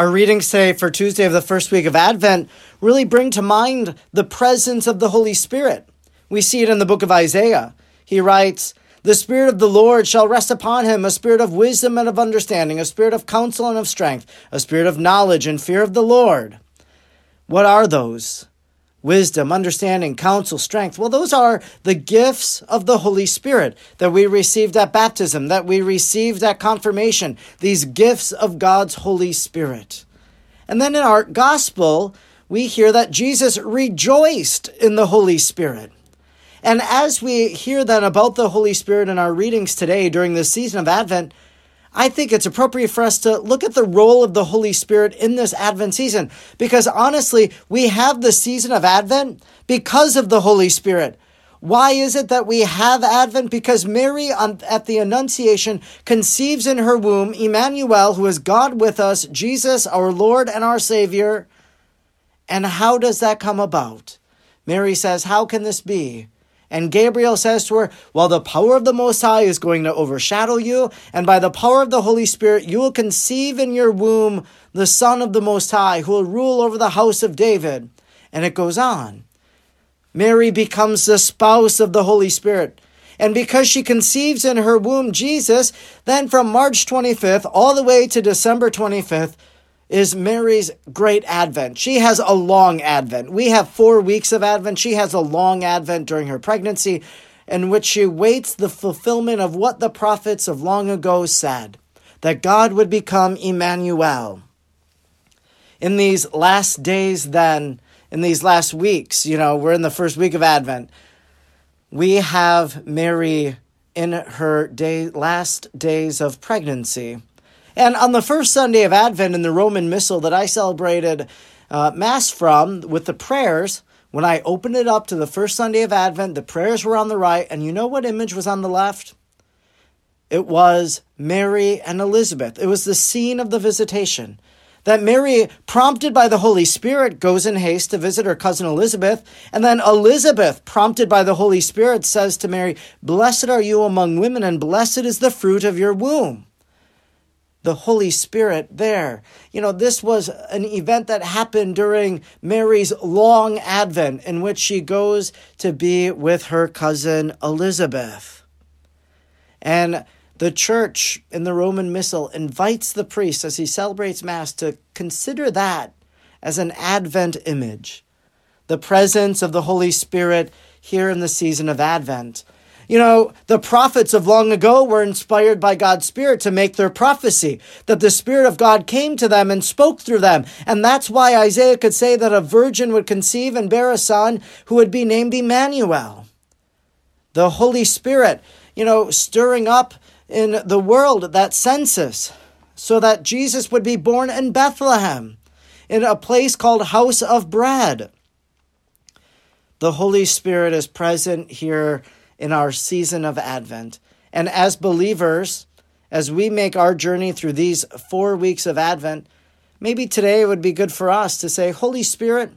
Our readings today for Tuesday of the first week of Advent really bring to mind the presence of the Holy Spirit. We see it in the book of Isaiah. He writes, The Spirit of the Lord shall rest upon him, a spirit of wisdom and of understanding, a spirit of counsel and of strength, a spirit of knowledge and fear of the Lord. What are those? Wisdom, understanding, counsel, strength. Well, those are the gifts of the Holy Spirit that we received at baptism, that we received at confirmation, these gifts of God's Holy Spirit. And then in our gospel, we hear that Jesus rejoiced in the Holy Spirit. And as we hear then about the Holy Spirit in our readings today during this season of Advent, I think it's appropriate for us to look at the role of the Holy Spirit in this Advent season because honestly, we have the season of Advent because of the Holy Spirit. Why is it that we have Advent? Because Mary on, at the Annunciation conceives in her womb Emmanuel, who is God with us, Jesus, our Lord and our Savior. And how does that come about? Mary says, How can this be? And Gabriel says to her, Well, the power of the Most High is going to overshadow you, and by the power of the Holy Spirit, you will conceive in your womb the Son of the Most High, who will rule over the house of David. And it goes on. Mary becomes the spouse of the Holy Spirit. And because she conceives in her womb Jesus, then from March 25th all the way to December 25th, is Mary's great Advent. She has a long Advent. We have four weeks of Advent. She has a long Advent during her pregnancy, in which she waits the fulfillment of what the prophets of long ago said that God would become Emmanuel. In these last days, then, in these last weeks, you know, we're in the first week of Advent, we have Mary in her day, last days of pregnancy. And on the first Sunday of Advent in the Roman Missal that I celebrated uh, Mass from with the prayers, when I opened it up to the first Sunday of Advent, the prayers were on the right, and you know what image was on the left? It was Mary and Elizabeth. It was the scene of the visitation. That Mary, prompted by the Holy Spirit, goes in haste to visit her cousin Elizabeth. And then Elizabeth, prompted by the Holy Spirit, says to Mary, Blessed are you among women, and blessed is the fruit of your womb the Holy Spirit there. You know, this was an event that happened during Mary's long advent in which she goes to be with her cousin Elizabeth. And the church in the Roman Missal invites the priest as he celebrates Mass to consider that as an Advent image. The presence of the Holy Spirit here in the season of Advent. You know, the prophets of long ago were inspired by God's Spirit to make their prophecy, that the Spirit of God came to them and spoke through them. And that's why Isaiah could say that a virgin would conceive and bear a son who would be named Emmanuel. The Holy Spirit, you know, stirring up in the world that census so that Jesus would be born in Bethlehem, in a place called House of Bread. The Holy Spirit is present here in our season of Advent. And as believers, as we make our journey through these four weeks of Advent, maybe today it would be good for us to say, Holy Spirit,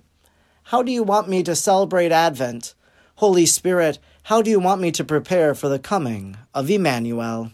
how do you want me to celebrate Advent? Holy Spirit, how do you want me to prepare for the coming of Emmanuel?